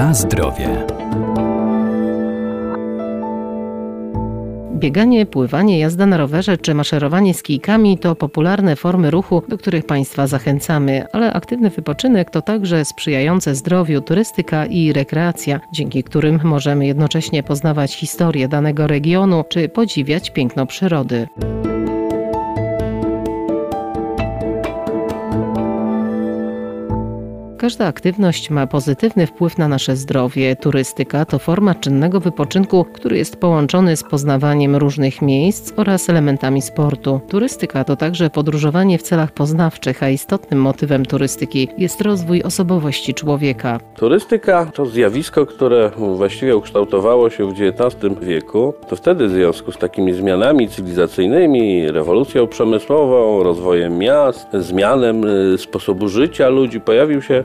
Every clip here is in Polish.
Na zdrowie. Bieganie, pływanie, jazda na rowerze czy maszerowanie z kijkami to popularne formy ruchu, do których Państwa zachęcamy, ale aktywny wypoczynek to także sprzyjające zdrowiu turystyka i rekreacja, dzięki którym możemy jednocześnie poznawać historię danego regionu czy podziwiać piękno przyrody. Każda aktywność ma pozytywny wpływ na nasze zdrowie. Turystyka to forma czynnego wypoczynku, który jest połączony z poznawaniem różnych miejsc oraz elementami sportu. Turystyka to także podróżowanie w celach poznawczych, a istotnym motywem turystyki jest rozwój osobowości człowieka. Turystyka to zjawisko, które właściwie ukształtowało się w XIX wieku. To wtedy w związku z takimi zmianami cywilizacyjnymi, rewolucją przemysłową, rozwojem miast, zmianem y, sposobu życia ludzi pojawił się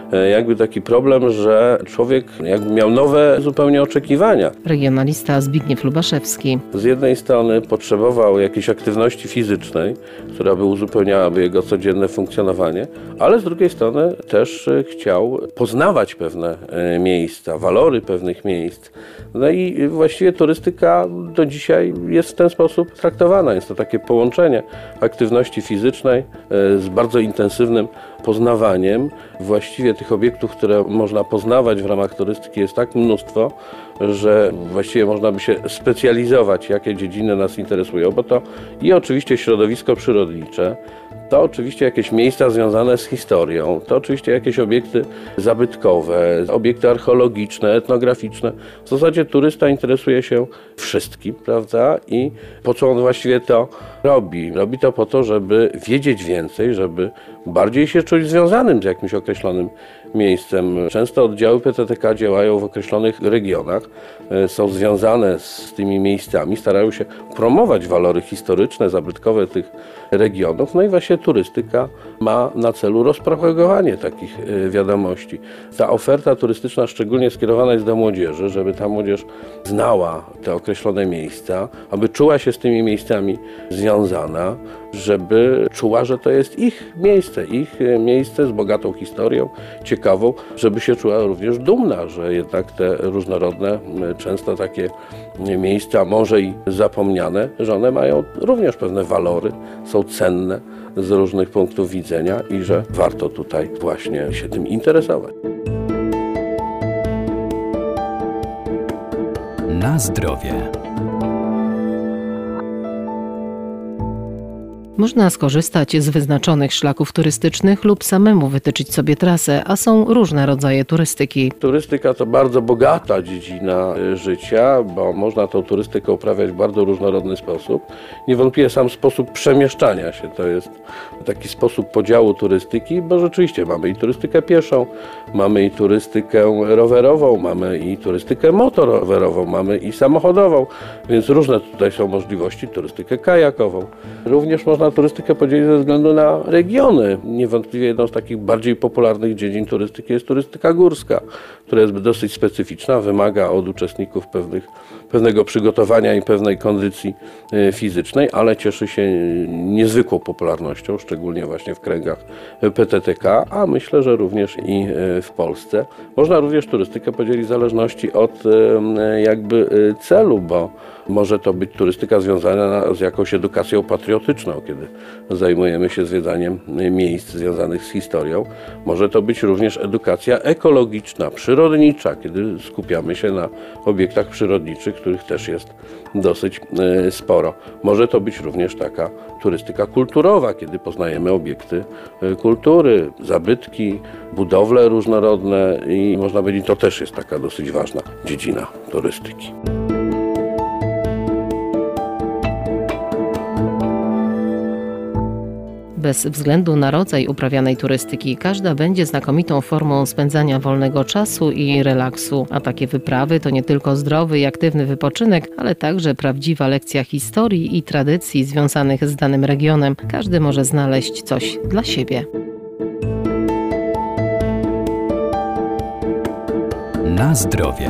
jakby taki problem, że człowiek jakby miał nowe zupełnie oczekiwania. Regionalista Zbigniew Lubaszewski. Z jednej strony potrzebował jakiejś aktywności fizycznej, która by uzupełniałaby jego codzienne funkcjonowanie, ale z drugiej strony też e, chciał poznawać pewne e, miejsca, walory pewnych miejsc. No i właściwie turystyka do dzisiaj jest w ten sposób traktowana. Jest to takie połączenie aktywności fizycznej e, z bardzo intensywnym poznawaniem. Właściwie tych obiektów, które można poznawać w ramach turystyki jest tak mnóstwo, że właściwie można by się specjalizować, jakie dziedziny nas interesują, bo to i oczywiście środowisko przyrodnicze, to oczywiście jakieś miejsca związane z historią, to oczywiście jakieś obiekty zabytkowe, obiekty archeologiczne, etnograficzne. W zasadzie turysta interesuje się wszystkim, prawda? I po co on właściwie to robi? Robi to po to, żeby wiedzieć więcej, żeby bardziej się czuć związanym z jakimś określonym miejscem. Często oddziały PTTK działają w określonych regionach, e, są związane z tymi miejscami, starają się promować walory historyczne, zabytkowe tych regionów. No i właśnie turystyka ma na celu rozpropagowanie takich e, wiadomości. Ta oferta turystyczna szczególnie skierowana jest do młodzieży, żeby ta młodzież znała te określone miejsca, aby czuła się z tymi miejscami związana, żeby czuła, że to jest ich miejsce, ich e, miejsce z bogatą historią, ciekawą, żeby się czuła również dumna, że jednak te różnorodne, często takie miejsca, może i zapomniane, że one mają również pewne walory, są cenne z różnych punktów widzenia i że warto tutaj właśnie się tym interesować. Na zdrowie. Można skorzystać z wyznaczonych szlaków turystycznych lub samemu wytyczyć sobie trasę, a są różne rodzaje turystyki. Turystyka to bardzo bogata dziedzina y, życia, bo można tą turystykę uprawiać w bardzo różnorodny sposób. Niewątpliwie sam sposób przemieszczania się to jest taki sposób podziału turystyki, bo rzeczywiście mamy i turystykę pieszą, mamy i turystykę rowerową, mamy i turystykę motorowerową, mamy i samochodową, więc różne tutaj są możliwości, turystykę kajakową. Również można turystykę podzielić ze względu na regiony. Niewątpliwie jedną z takich bardziej popularnych dziedzin turystyki jest turystyka górska, która jest dosyć specyficzna, wymaga od uczestników pewnych, pewnego przygotowania i pewnej kondycji e, fizycznej, ale cieszy się niezwykłą popularnością, szczególnie właśnie w kręgach PTTK, a myślę, że również i e, w Polsce. Można również turystykę podzielić w zależności od e, jakby celu, bo może to być turystyka związana z jakąś edukacją patriotyczną, kiedy zajmujemy się zwiedzaniem miejsc związanych z historią. Może to być również edukacja ekologiczna, przyrodnicza, kiedy skupiamy się na obiektach przyrodniczych, których też jest dosyć e, sporo. Może to być również taka turystyka kulturowa, kiedy poznajemy obiekty e, kultury, zabytki, budowle różnorodne i można powiedzieć, to też jest taka dosyć ważna dziedzina turystyki. Bez względu na rodzaj uprawianej turystyki, każda będzie znakomitą formą spędzania wolnego czasu i relaksu. A takie wyprawy to nie tylko zdrowy i aktywny wypoczynek, ale także prawdziwa lekcja historii i tradycji związanych z danym regionem. Każdy może znaleźć coś dla siebie. Na zdrowie.